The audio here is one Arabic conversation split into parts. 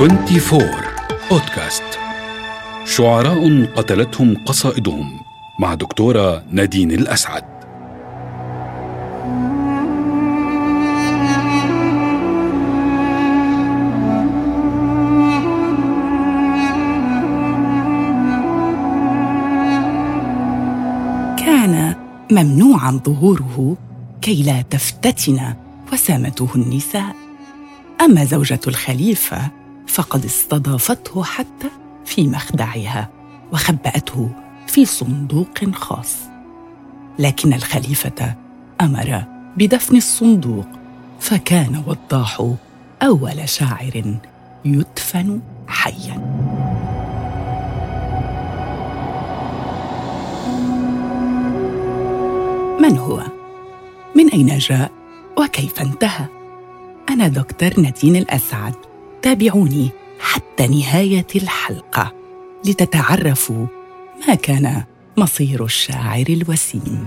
24 بودكاست شعراء قتلتهم قصائدهم مع دكتورة نادين الأسعد. كان ممنوعا ظهوره كي لا تفتتن وسامته النساء. أما زوجة الخليفة فقد استضافته حتى في مخدعها وخبأته في صندوق خاص لكن الخليفة أمر بدفن الصندوق فكان وضاح أول شاعر يدفن حيا من هو؟ من أين جاء؟ وكيف انتهى؟ أنا دكتور نادين الأسعد تابعوني حتى نهاية الحلقة لتتعرفوا ما كان مصير الشاعر الوسيم.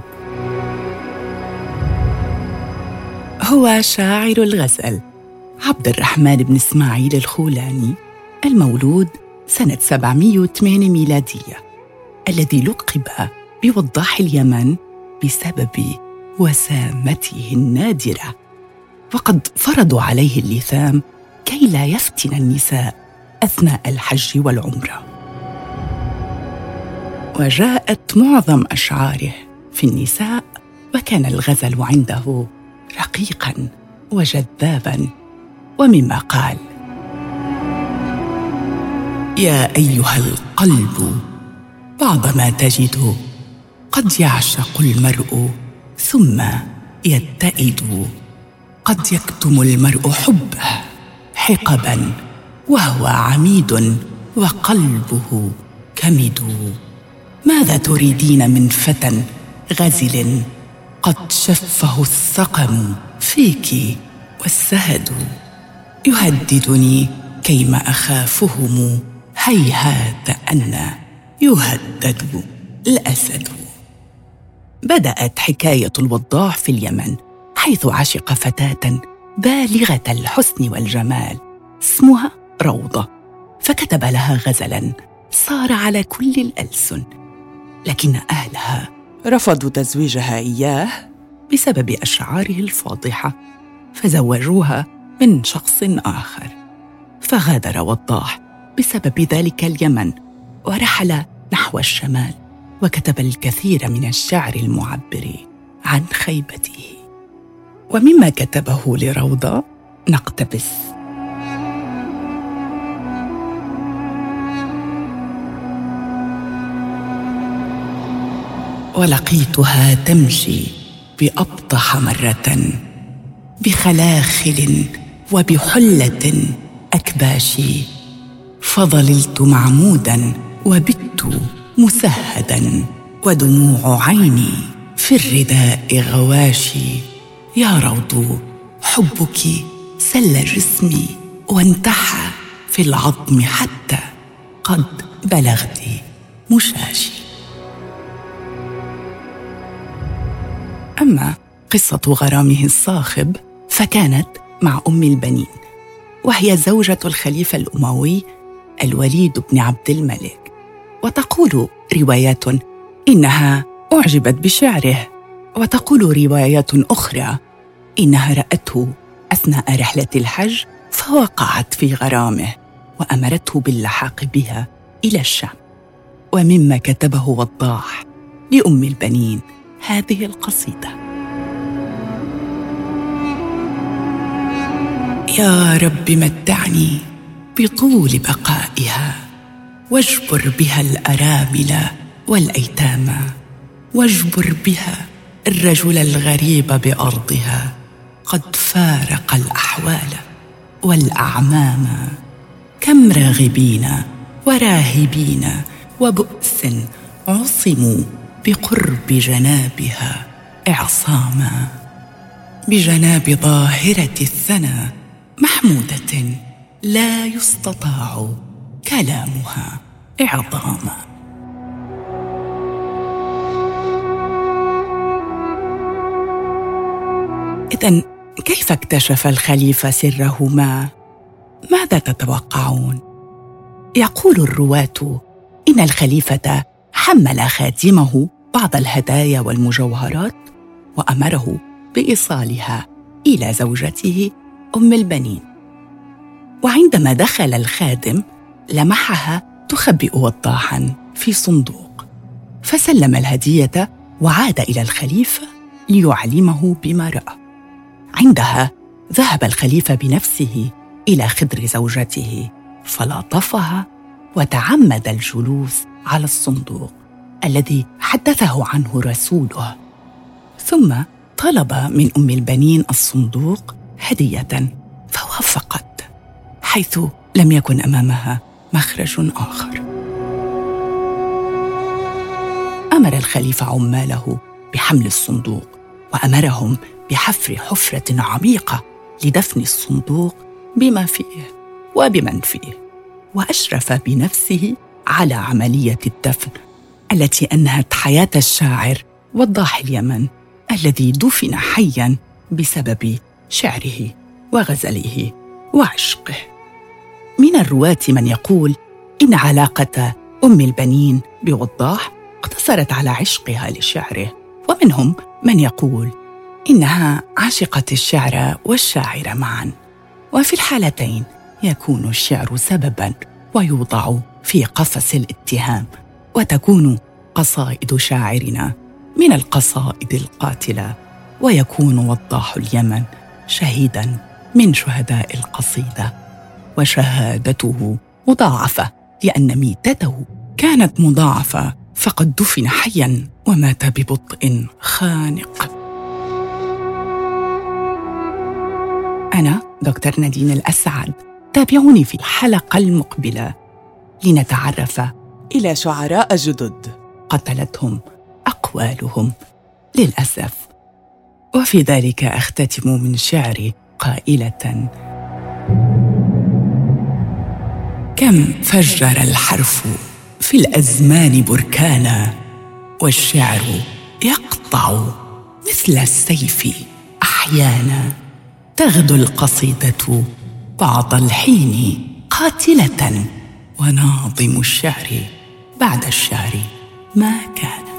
هو شاعر الغزل عبد الرحمن بن إسماعيل الخولاني المولود سنة 708 ميلادية الذي لقب بوضاح اليمن بسبب وسامته النادرة وقد فرضوا عليه اللثام كي لا يفتن النساء أثناء الحج والعمرة. وجاءت معظم أشعاره في النساء وكان الغزل عنده رقيقا وجذابا ومما قال يا أيها القلب بعضما تجد قد يعشق المرء ثم يتئد قد يكتم المرء حبه. حقبا وهو عميد وقلبه كمد. ماذا تريدين من فتى غزل قد شفه السقم فيك والسهد؟ يهددني كيما أخافهم هيهات أن يهدد الأسد. بدأت حكاية الوضاح في اليمن حيث عشق فتاة بالغة الحسن والجمال اسمها روضة. فكتب لها غزلا صار على كل الألسن. لكن أهلها رفضوا تزويجها إياه بسبب أشعاره الفاضحة فزوجوها من شخص آخر. فغادر وضاح بسبب ذلك اليمن ورحل نحو الشمال وكتب الكثير من الشعر المعبر عن خيبته. ومما كتبه لروضة نقتبس. ولقيتها تمشي بأبطح مرة بخلاخل وبحلة اكباشي فظللت معمودا وبت مسهدا ودموع عيني في الرداء غواشي. يا روض حبك سل جسمي وانتحى في العظم حتى قد بلغت مشاشي. أما قصة غرامه الصاخب فكانت مع أم البنين وهي زوجة الخليفة الأموي الوليد بن عبد الملك. وتقول روايات إنها أعجبت بشعره. وتقول روايات أخرى إنها رأته أثناء رحلة الحج فوقعت في غرامه وأمرته باللحاق بها إلى الشام. ومما كتبه وضاح لأم البنين هذه القصيدة. يا رب متعني بطول بقائها واجبر بها الأرامل والايتام واجبر بها الرجل الغريب بأرضها قد فارق الأحوال والأعمام كم راغبين وراهبين وبؤس عصموا بقرب جنابها اعصاما بجناب ظاهرة الثنى محمودة لا يستطاع كلامها اعظاما اذا كيف اكتشف الخليفة سرهما؟ ماذا تتوقعون؟ يقول الرواة إن الخليفة حمل خادمه بعض الهدايا والمجوهرات وأمره بإيصالها إلى زوجته أم البنين. وعندما دخل الخادم لمحها تخبئ وضاحا في صندوق. فسلم الهدية وعاد إلى الخليفة ليعلمه بما رأى. عندها. ذهب الخليفة بنفسه إلى خدر زوجته فلاطفها وتعمد الجلوس على الصندوق الذي حدثه عنه رسوله. ثم طلب من أم البنين الصندوق هدية فوافقت حيث لم يكن أمامها مخرج آخر. أمر الخليفة عماله بحمل الصندوق وأمرهم بحفر حفرة عميقة لدفن الصندوق بما فيه وبمن فيه وأشرف بنفسه على عملية الدفن التي أنهت حياة الشاعر وضاح اليمن الذي دفن حيا بسبب شعره وغزله وعشقه. من الرواة من يقول إن علاقة أم البنين بوضاح اقتصرت على عشقها لشعره. ومنهم من يقول إنها عشقت الشعر والشاعر معا وفي الحالتين يكون الشعر سببا ويوضع في قفص الاتهام وتكون قصائد شاعرنا من القصائد القاتلة ويكون وضاح اليمن شهيدا من شهداء القصيدة. وشهادته مضاعفة لأن ميتته كانت مضاعفة فقد دفن حيا ومات ببطء خانق. أنا دكتور نادين الأسعد تابعوني في الحلقة المقبلة. لنتعرف إلى شعراء جدد قتلتهم أقوالهم للأسف. وفي ذلك أختتم من شعري قائلة كم فجر الحرف؟ في الأزمان بركانا والشعر يقطع مثل السيف أحيانا تغدو القصيدة بعض الحين قاتلة وناظم الشعر بعد الشعر ما كان.